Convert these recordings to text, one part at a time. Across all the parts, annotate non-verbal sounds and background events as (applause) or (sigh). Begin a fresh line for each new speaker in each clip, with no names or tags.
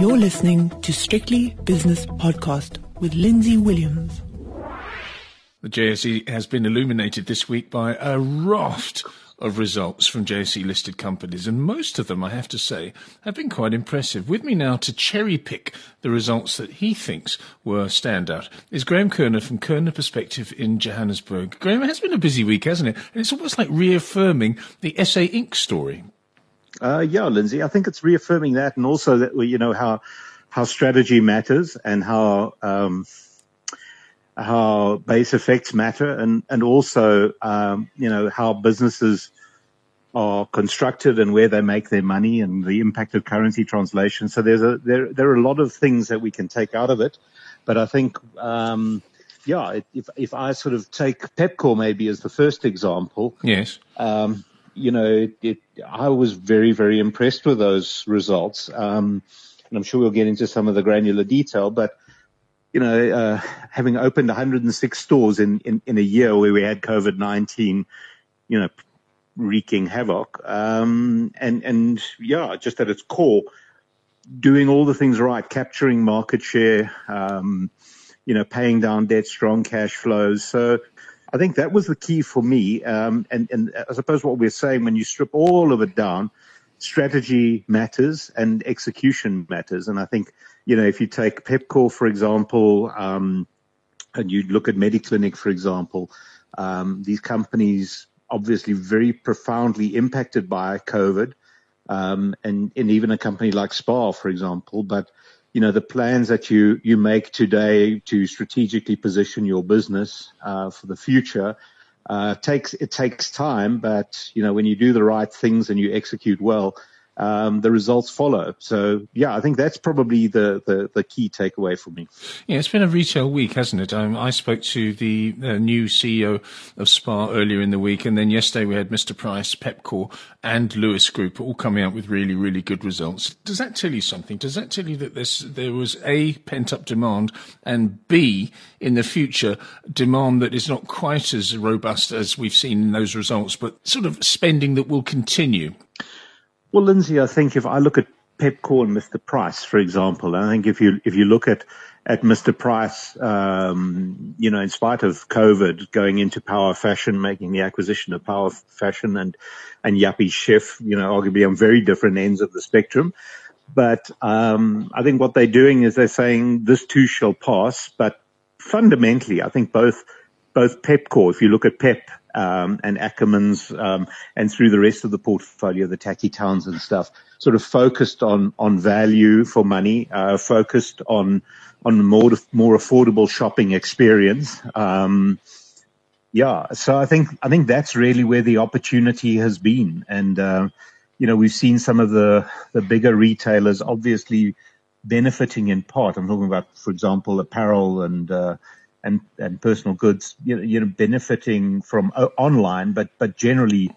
You're listening to Strictly Business Podcast with Lindsay Williams.
The JSE has been illuminated this week by a raft of results from JSE listed companies, and most of them, I have to say, have been quite impressive. With me now to cherry pick the results that he thinks were standout is Graeme Korner from Korner Perspective in Johannesburg. Graeme, it has been a busy week, hasn't it? And it's almost like reaffirming the SA Inc. story.
Uh, yeah, Lindsay, I think it's reaffirming that, and also that you know how how strategy matters and how um, how base effects matter, and and also um, you know how businesses are constructed and where they make their money and the impact of currency translation. So there's a there there are a lot of things that we can take out of it, but I think. Um, yeah, if if I sort of take Pepkor maybe as the first example,
yes,
um, you know, it, I was very, very impressed with those results. Um, and I'm sure we'll get into some of the granular detail, but you know, uh, having opened 106 stores in, in, in, a year where we had COVID-19, you know, wreaking havoc. Um, and, and yeah, just at its core, doing all the things right, capturing market share, um, you know, paying down debt, strong cash flows. So I think that was the key for me. Um, and, and I suppose what we're saying when you strip all of it down, strategy matters and execution matters. And I think, you know, if you take Pepkor, for example, um, and you look at Mediclinic, for example, um, these companies obviously very profoundly impacted by COVID, um, and, and even a company like Spar, for example. But you know, the plans that you, you make today to strategically position your business, uh, for the future, uh, takes, it takes time, but, you know, when you do the right things and you execute well, um, the results follow. So yeah, I think that's probably the, the, the, key takeaway for me.
Yeah, it's been a retail week, hasn't it? Um, I spoke to the uh, new CEO of Spar earlier in the week, and then yesterday we had Mr. Price, Pepkor, and Lewis Group all coming out with really, really good results. Does that tell you something? Does that tell you that this, there was a pent up demand, and B, in the future, demand that is not quite as robust as we've seen in those results, but sort of spending that will continue?
Well, Lindsay, I think if I look at Pepkor and Mr. Price, for example, I think if you if you look at at Mr. Price, um, you know, in spite of COVID, going into Power Fashion, making the acquisition of Power Fashion and and Yuppiechef, you know, arguably on very different ends of the spectrum. But um, I think what they're doing is they're saying this too shall pass. But fundamentally, I think both both Pepkor, if you look at Pep um, and Ackermans um, and through the rest of the portfolio, the Tekkie Towns and stuff, sort of focused on on value for money, uh, focused on on more more affordable shopping experience. Um, yeah, so I think I think that's really where the opportunity has been, and uh, you know we've seen some of the the bigger retailers obviously benefiting in part. I'm talking about, for example, apparel and uh, and, and personal goods, you know, you know, benefiting from uh, online, but, but generally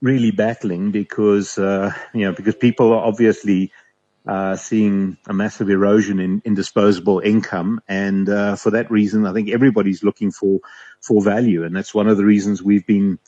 really battling because, uh, you know, because people are obviously, uh, seeing a massive erosion in, in disposable income. And, uh, for that reason, I think everybody's looking for, for value. And that's one of the reasons we've been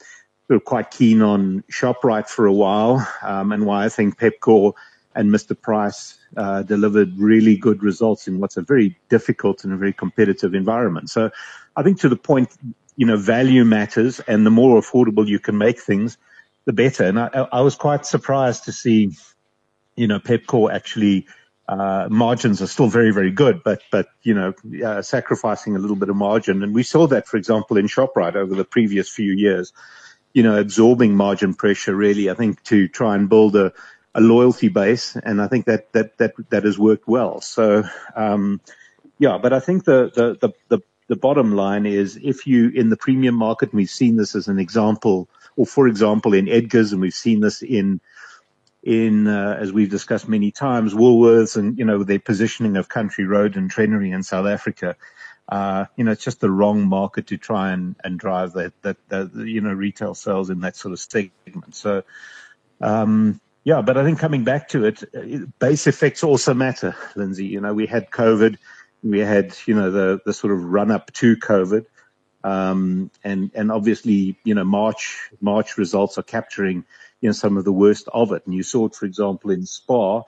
sort of quite keen on ShopRite for a while, um, and why I think Pepkor and Mr. Price uh, delivered really good results in what's a very difficult and a very competitive environment. So I think to the point, you know, value matters and the more affordable you can make things, the better. And I, I was quite surprised to see, you know, Pepkor actually, uh, margins are still very, very good, but, but, you know, uh, sacrificing a little bit of margin. And we saw that, for example, in ShopRite over the previous few years, you know, absorbing margin pressure really, I think to try and build a, a loyalty base, and I think that that that that has worked well. So, um, yeah, but I think the, the the the the bottom line is if you in the premium market, and we've seen this as an example, or for example in Edgar's, and we've seen this in in uh, as we've discussed many times, Woolworths, and you know their positioning of Country Road and Trenery in South Africa. Uh, you know, it's just the wrong market to try and, and drive that, that, that, you know, retail sales in that sort of segment. So, um, yeah, but I think coming back to it, base effects also matter, Lindsay. You know, we had COVID, we had, you know, the, the sort of run up to COVID. Um, and, and obviously, you know, March, March results are capturing, you know, some of the worst of it. And you saw it, for example, in Spar.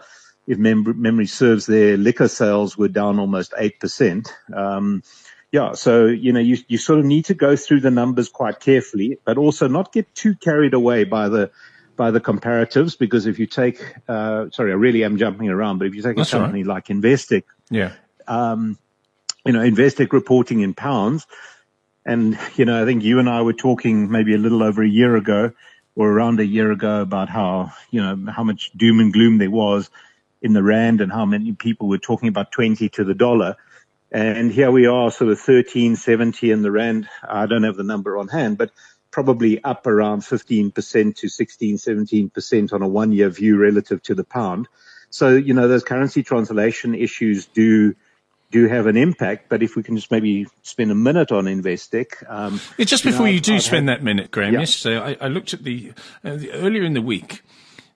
if mem- memory serves, their liquor sales were down almost 8%. Um, yeah, so, you know, you, you sort of need to go through the numbers quite carefully, but also not get too carried away by the, by the comparatives, because if you take, uh, sorry, I really am jumping around, but if you take That's a company right. like Investec,
yeah, um,
you know, Investec reporting in pounds, and, you know, I think you and I were talking maybe a little over a year ago or around a year ago about how, you know, how much doom and gloom there was in the rand and how many people were talking about 20 to the dollar. And here we are sort of 1370 in the rand. I don't have the number on hand, but probably up around 15% to 16, 17% on a one year view relative to the pound. So, you know, those currency translation issues do do have an impact. But if we can just maybe spend a minute on Investec.
Um, just before you, know, you do I've spend had, that minute, Graeme, yeah. yesterday I, I, looked at the, uh, the, earlier in the week.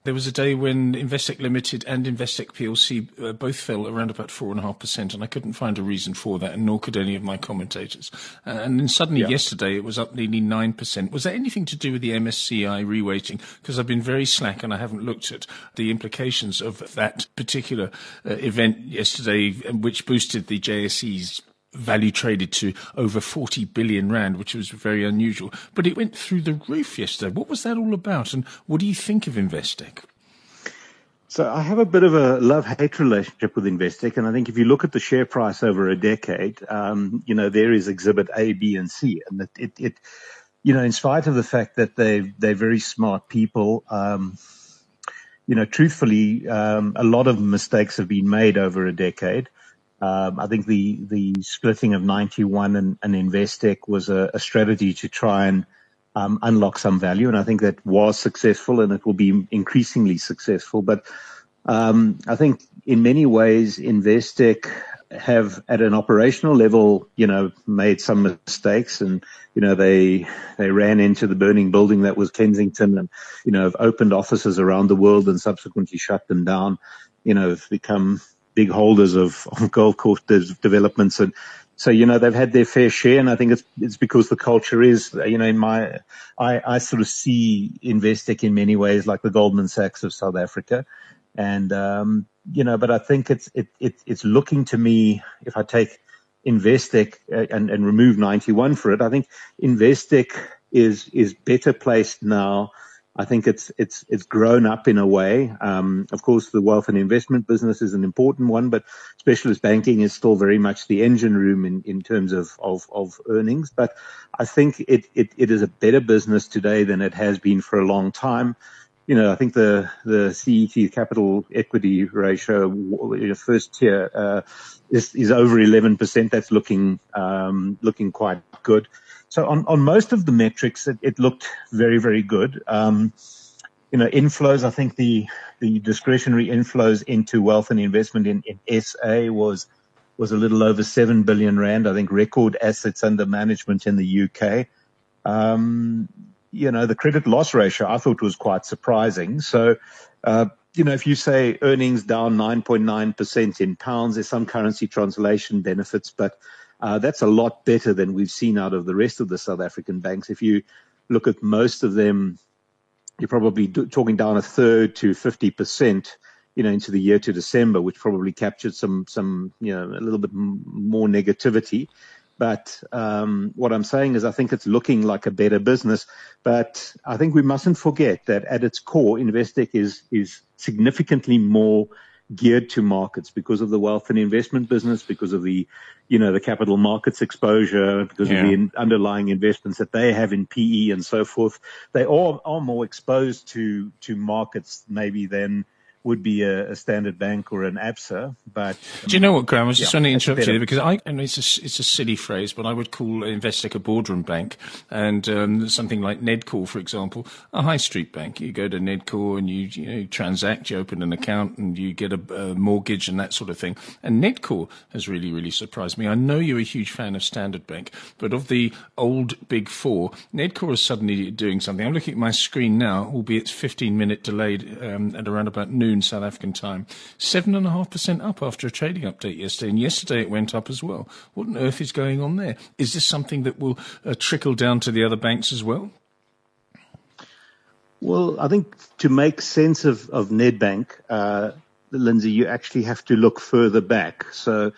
There was a day when Investec Limited and Investec PLC uh, both fell around about four and a half percent, and I couldn't find a reason for that, and nor could any of my commentators. Uh, and then suddenly yeah. yesterday it was up nearly nine percent. Was that anything to do with the MSCI reweighting? Because I've been very slack and I haven't looked at the implications of that particular uh, event yesterday, which boosted the JSE's value traded to over 40 billion rand, which was very unusual. But it went through the roof yesterday. What was that all about? And what do you think of Investec?
So I have a bit of a love-hate relationship with Investec, and I think if you look at the share price over a decade, um, you know there is Exhibit A, B, and C, and it, it, it, you know, in spite of the fact that they they're very smart people, um, you know, truthfully, um, a lot of mistakes have been made over a decade. Um, I think the the splitting of Ninety One and, and Investec was a, a, strategy to try and um, unlock some value, and I think that was successful, and it will be increasingly successful. But um, I think in many ways, Investec have at an operational level, you know, made some mistakes, and you know they they ran into the burning building that was Kensington, and you know have opened offices around the world and subsequently shut them down. You know, have become big holders of, (laughs) of golf course developments. And so, you know, they've had their fair share. And I think it's, it's because the culture is, you know, in my, I, I sort of see Investec in many ways like the Goldman Sachs of South Africa. And, um, you know, but I think it's, it, it, it's looking to me, if I take Investec uh, and, and remove Ninety One for it, I think Investec is, is better placed now I think it's it's it's grown up in a way. Um, of course, the wealth and investment business is an important one, but specialist banking is still very much the engine room in, in terms of, of, of earnings. But I think it, it, it is a better business today than it has been for a long time. You know, I think the the CET capital equity ratio, first tier, uh, is is over 11%. That's looking um, looking quite good. So on, on most of the metrics, it, it looked very, very good. Um, you know, inflows, I think the, the discretionary inflows into wealth and investment in, in SA was, was a little over 7 billion rand. I think record assets under management in the UK. Um, you know, the credit loss ratio I thought was quite surprising. So, uh, you know, if you say earnings down 9.9% in pounds, there's some currency translation benefits, but uh, that's a lot better than we've seen out of the rest of the South African banks. If you look at most of them, you're probably talking down a third to 50%, you know, into the year to December, which probably captured some, some, you know, a little bit more negativity. But um, what I'm saying is, I think it's looking like a better business. But I think we mustn't forget that at its core, Investec is is significantly more geared to markets because of the wealth and investment business, because of the, you know, the capital markets exposure, because yeah. of the underlying investments that they have in PE and so forth. They all are more exposed to, to markets maybe than, would be a, a, standard bank or an ABSA. But
do you know what, Graeme? I was just yeah, to interrupt you because I, and it's a, it's a silly phrase, but I would call Investec a boardroom bank, and um, something like Nedcor, for example, a high street bank. You go to Nedcor and you, you know, transact, you open an account, and you get a, a mortgage and that sort of thing. And Nedcor has really, really surprised me. I know you're a huge fan of Standard Bank, but of the old big four, Nedcor is suddenly doing something. I'm looking at my screen now, albeit 15 minute delayed um, at around about noon noon South African time. 7.5% up after a trading update yesterday. And yesterday it went up as well. What on earth is going on there? Is this something that will uh, trickle down to the other banks as well?
Well, I think to make sense of, of Nedbank, uh, Lindsay, you actually have to look further back. So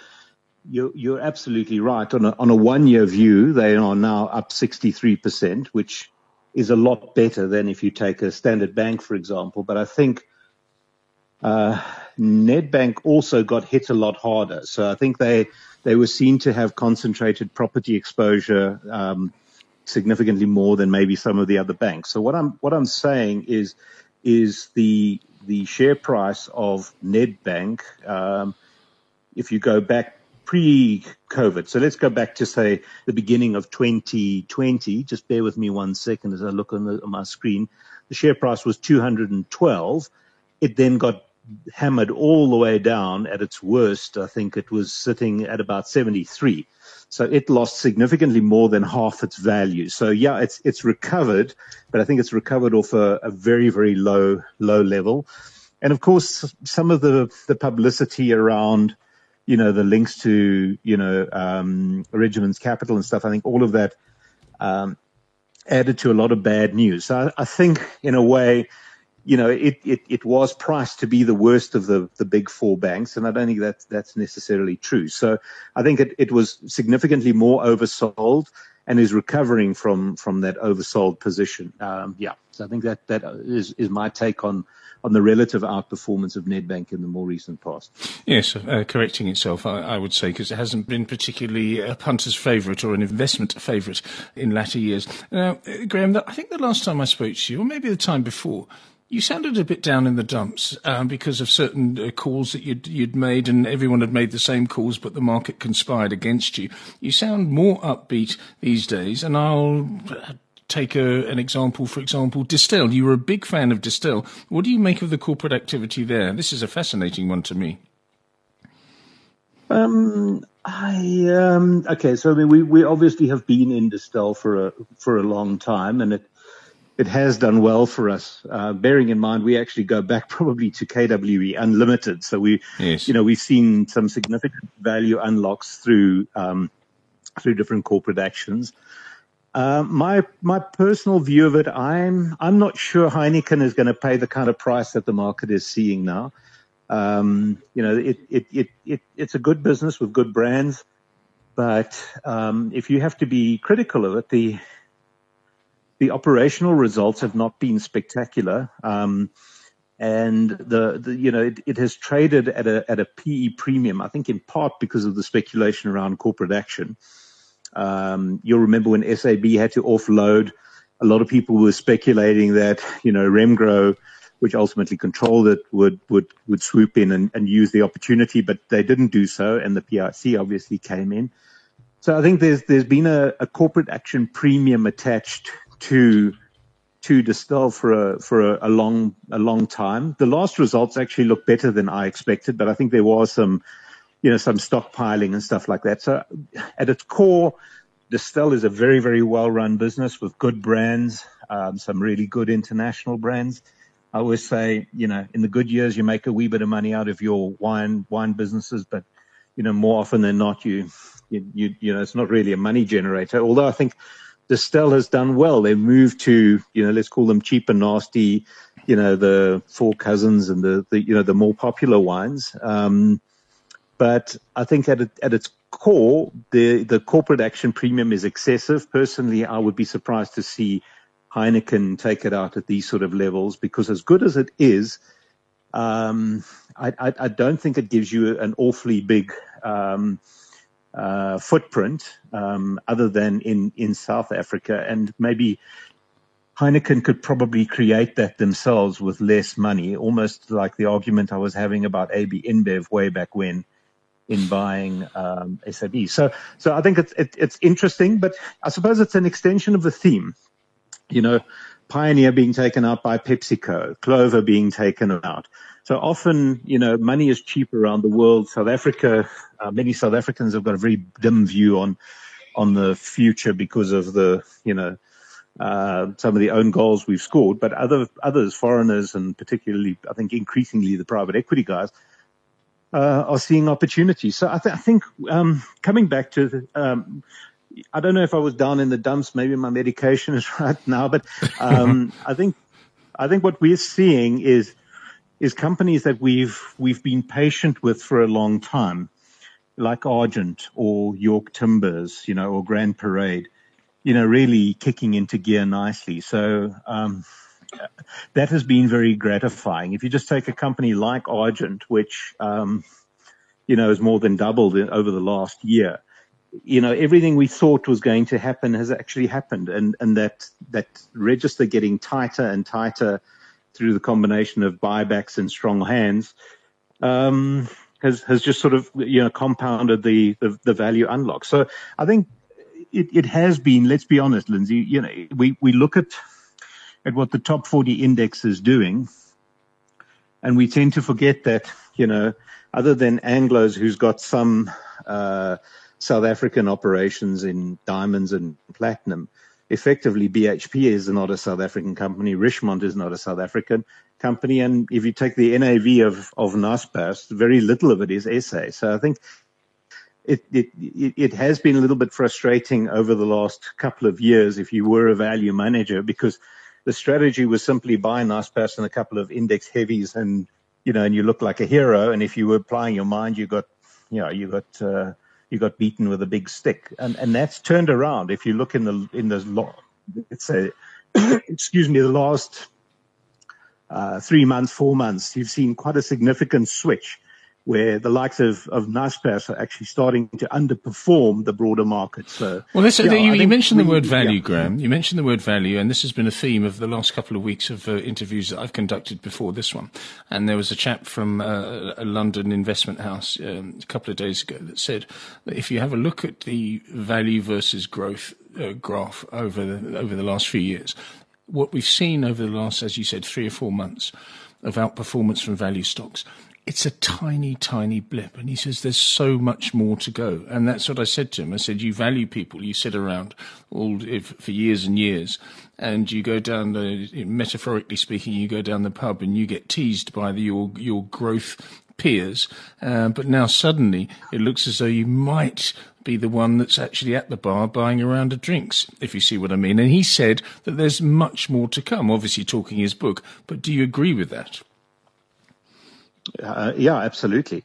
you're, you're absolutely right. On a, on a one year view, they are now up 63%, which is a lot better than if you take a standard bank, for example. But I think uh, Nedbank also got hit a lot harder. So I think they they were seen to have concentrated property exposure um, significantly more than maybe some of the other banks. So what I'm what I'm saying is is the the share price of Nedbank, um, if you go back pre-COVID, so let's go back to say the beginning of 2020. Just bear with me one second as I look on, the, on my screen. The share price was 212. It then got hammered all the way down at its worst. I think it was sitting at about 73. So it lost significantly more than half its value. So yeah, it's it's recovered, but I think it's recovered off a, a very very low low level. And of course, some of the the publicity around, you know, the links to you know um, Regiment's Capital and stuff. I think all of that um, added to a lot of bad news. So I, I think, in a way, you know, it, it, it was priced to be the worst of the, the big four banks, and I don't think that that's necessarily true. So I think it, it was significantly more oversold and is recovering from, from that oversold position. Um, yeah, so I think that, that is, is my take on, on the relative outperformance of Nedbank in the more recent past.
Yes, uh, correcting itself, I, I would say, because it hasn't been particularly a punter's favourite or an investment favourite in latter years. Now, uh, Graeme, I think the last time I spoke to you, or maybe the time before, you sounded a bit down in the dumps um, because of certain uh, calls that you'd, you'd made, and everyone had made the same calls, but the market conspired against you. You sound more upbeat these days, and I'll take a, an example. For example, Distell. You were a big fan of Distell. What do you make of the corporate activity there? This is a fascinating one to me.
Um, I um, okay. So I mean, we we obviously have been in Distell for a for a long time, and it it has done well for us. Uh, bearing in mind, we actually go back (laughs) probably to KWV Unlimited. So we, yes. you know, we've seen some significant value unlocks through, um, through different corporate actions. Uh, my my personal view of it, I'm I'm not sure Heineken is going to pay the kind of price that the market is seeing now. Um, you know, it, it it it it's a good business with good brands, but um, if you have to be critical of it, the the operational results have not been spectacular. Um, and the, the, you know it, it, has traded at a at a PE premium. I think in part because of the speculation around corporate action. Um, you'll remember when SAB had to offload, a lot of people were speculating that you know Remgro, which ultimately controlled it, would would would swoop in and, and use the opportunity, but they didn't do so, and the PIC obviously came in. So I think there's there's been a, a corporate action premium attached to to Distell for a for a, a, long a long time. The last results actually look better than I expected, but I think there was some you know some stockpiling and stuff like that. So at its core, Distell is a very very well run business with good brands, um, some really good international brands. I always say, you know, in the good years you make a wee bit of money out of your wine wine businesses, but you know more often than not you you you, you know it's not really a money generator. Although I think Distell has done well. They moved to, you know, let's call them cheap and nasty, you know, the Four Cousins and the, the you know, the more popular wines. Um, but I think at, it, at its core, the, the corporate action premium is excessive. Personally, I would be surprised to see Heineken take it out at these sort of levels because as good as it is, um, I, I, I, don't think it gives you an awfully big, um, uh, footprint um, other than in, in South Africa. And maybe Heineken could probably create that themselves with less money, almost like the argument I was having about AB InBev way back when in buying um, SAB. So, so I think it's it, it's interesting, but I suppose it's an extension of the theme. You know, Pioneer being taken out by PepsiCo, Clover being taken out. So often, you know, money is cheap around the world. South Africa, uh, many South Africans have got a very dim view on on the future because of the, you know, uh, some of the own goals we've scored. But other others, foreigners, and particularly, I think, increasingly the private equity guys, uh, are seeing opportunities. So I, th- I think um, coming back to the, um, I don't know if I was down in the dumps. Maybe my medication is (laughs) right now, but um, (laughs) I think I think what we're seeing is is companies that we've we've been patient with for a long time, like Argent or York Timbers, you know, or Grand Parade, you know, really kicking into gear nicely. So um, that has been very gratifying. If you just take a company like Argent, which um, you know has more than doubled over the last year, you know everything we thought was going to happen has actually happened, and and that that register getting tighter and tighter through the combination of buybacks and strong hands, um, has has just sort of you know compounded the the, the value unlock. So I think it, it has been. Let's be honest, Lindsay. You know, we we look at at what the top 40 index is doing, and we tend to forget that you know, other than Anglo's, who's got some uh, South African operations in diamonds and platinum, effectively BHP is not a South African company. Richemont is not a South African company. And if you take the NAV of, of Naspers, very little of it is SA. So I think it, it, it has been a little bit frustrating over the last couple of years if you were a value manager because the strategy was simply buy Naspers and a couple of index heavies and, you know, and you look like a hero. And if you were applying your mind, you got, you know, you got, uh, you got beaten with a big stick, and and that's turned around. If you look in the in the law, it's a (coughs) excuse me, the last uh, three months, four months, you've seen quite a significant switch where the likes of, of Naspers are actually starting to underperform the broader market. So,
well, this, yeah, you, you mentioned we, the word value, yeah. Graeme. You mentioned the word value, and this has been a theme of the last couple of weeks of uh, interviews that I've conducted before this one. And there was a chap from uh, a London investment house um, a couple of days ago that said that if you have a look at the value versus growth uh, graph over the, over the last few years, what we've seen over the last, as you said, three or four months of outperformance from value stocks it's a tiny, tiny blip. And he says, there's so much more to go. And that's what I said to him. I said, you value people. You sit around all for years and years and you go down the, metaphorically speaking, you go down the pub and you get teased by the, your, your growth peers. Uh, but now suddenly it looks as though you might be the one that's actually at the bar buying a round of drinks, if you see what I mean. And he said that there's much more to come, obviously talking his book. But do you agree with that?
Uh, yeah, absolutely.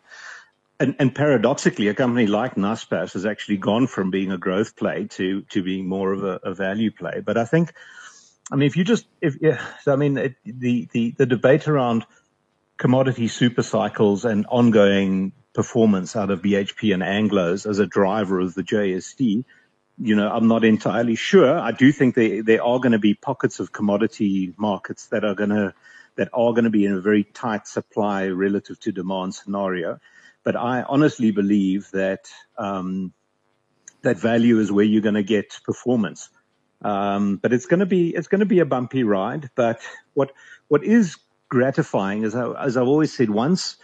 And, and, paradoxically, a company like Naspers has actually gone from being a growth play to to being more of a, a value play. But I think, I mean, if you just if yeah, I mean it, the the the debate around commodity super cycles and ongoing performance out of BHP and Anglo's as a driver of the JSE, you know, I'm not entirely sure. I do think there there are going to be pockets of commodity markets that are going to that are going to be in a very tight supply relative to demand scenario. But I honestly believe that um, that value is where you're going to get performance. Um, but it's going to be it's going to be a bumpy ride. But what what is gratifying is, as I've always said, once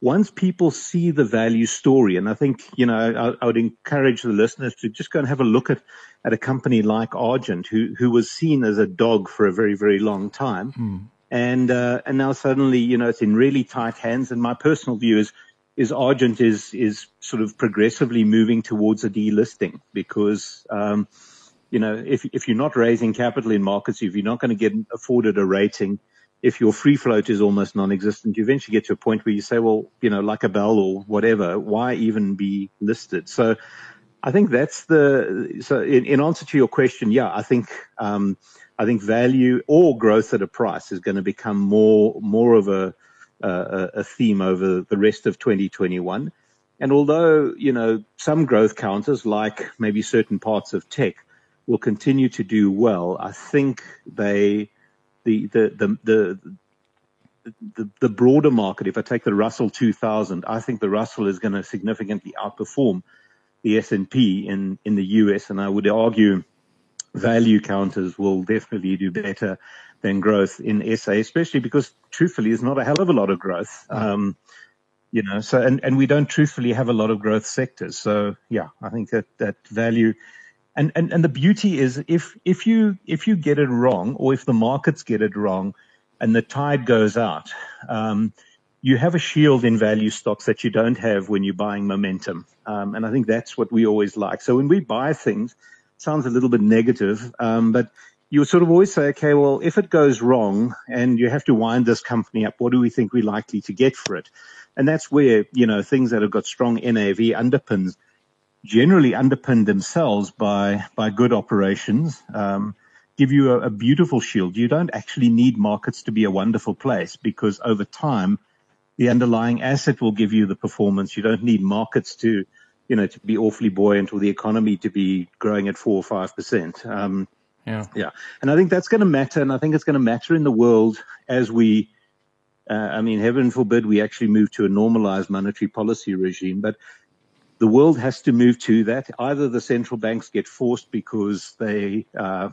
once people see the value story, and I think you know I, I would encourage the listeners to just go and have a look at at a company like Argent, who who was seen as a dog for a very very long time. Mm and uh, and now suddenly you know it's in really tight hands. And my personal view is is Argent is is sort of progressively moving towards a delisting because um, you know if if you're not raising capital in markets, if you're not going to get afforded a rating, if your free float is almost non-existent, you eventually get to a point where you say, well, you know, like a bell or whatever, why even be listed? So. I think that's the so in, in answer to your question, yeah, I think um, I think value or growth at a price is going to become more more of a a, a theme over the rest of 2021. And although you know some growth counters, like maybe certain parts of tech, will continue to do well, I think they the the the the the, the broader market, if I take the Russell 2000, I think the Russell is going to significantly outperform the S&P in, in the US. And I would argue value counters will definitely do better than growth in SA, especially because truthfully, there's not a hell of a lot of growth. Um, you know, so, and, and we don't truthfully have a lot of growth sectors. So yeah, I think that, that value, and, and, and the beauty is if, if you, if you get it wrong or if the markets get it wrong and the tide goes out, um, you have a shield in value stocks that you don't have when you're buying momentum. Um, and I think that's what we always like. So when we buy things, sounds a little bit negative, um, but you sort of always say, okay, well, if it goes wrong and you have to wind this company up, what do we think we're likely to get for it? And that's where, you know, things that have got strong NAV underpins generally underpin themselves by, by good operations, um, give you a, a beautiful shield. You don't actually need markets to be a wonderful place because over time, the underlying asset will give you the performance. You don't need markets to, you know, to be awfully buoyant or the economy to be growing at four or five percent. Um,
yeah,
yeah, and I think that's going to matter, and I think it's going to matter in the world as we. Uh, I mean, heaven forbid we actually move to a normalized monetary policy regime, but the world has to move to that. Either the central banks get forced because they uh,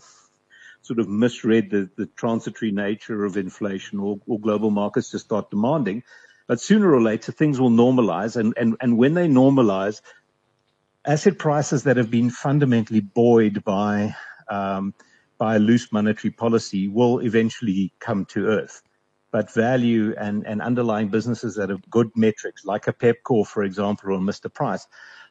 sort of misread the, the transitory nature of inflation or, or global markets to start demanding. But sooner or later, things will normalize. And, and, and when they normalize, asset prices that have been fundamentally buoyed by, um, by loose monetary policy will eventually come to earth. But value and, and underlying businesses that have good metrics, like a Pepkor, for example, or Mr. Price.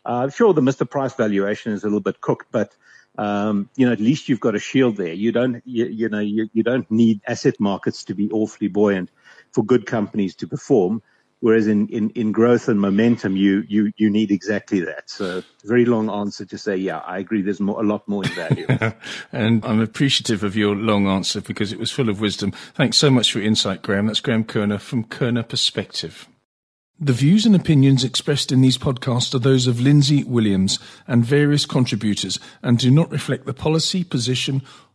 Uh, sure, the Mr. Price valuation is a little bit cooked, but um, you know, at least you've got a shield there. You don't, you, you know, you, you don't need asset markets to be awfully buoyant for good companies to perform. Whereas in, in, in growth and momentum, you, you, you need exactly that. So very long answer to say, yeah, I agree. There's more, a lot more in value. (laughs)
and I'm appreciative of your long answer because it was full of wisdom. Thanks so much for your insight, Graeme. That's Graeme Korner from Korner Perspective. The views and opinions expressed in these podcasts are those of Lindsay Williams and various contributors and do not reflect the policy, position,